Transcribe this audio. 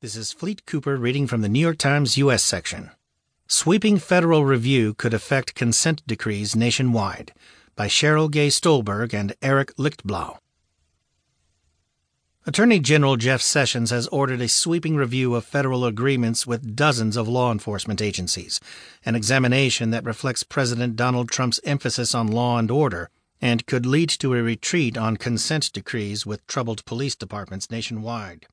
This is Fleet Cooper reading from the New York Times U.S. section. Sweeping federal review could affect consent decrees nationwide by Sheryl Gay Stolberg and Eric Lichtblau. Attorney General Jeff Sessions has ordered a sweeping review of federal agreements with dozens of law enforcement agencies, an examination that reflects President Donald Trump's emphasis on law and order and could lead to a retreat on consent decrees with troubled police departments nationwide.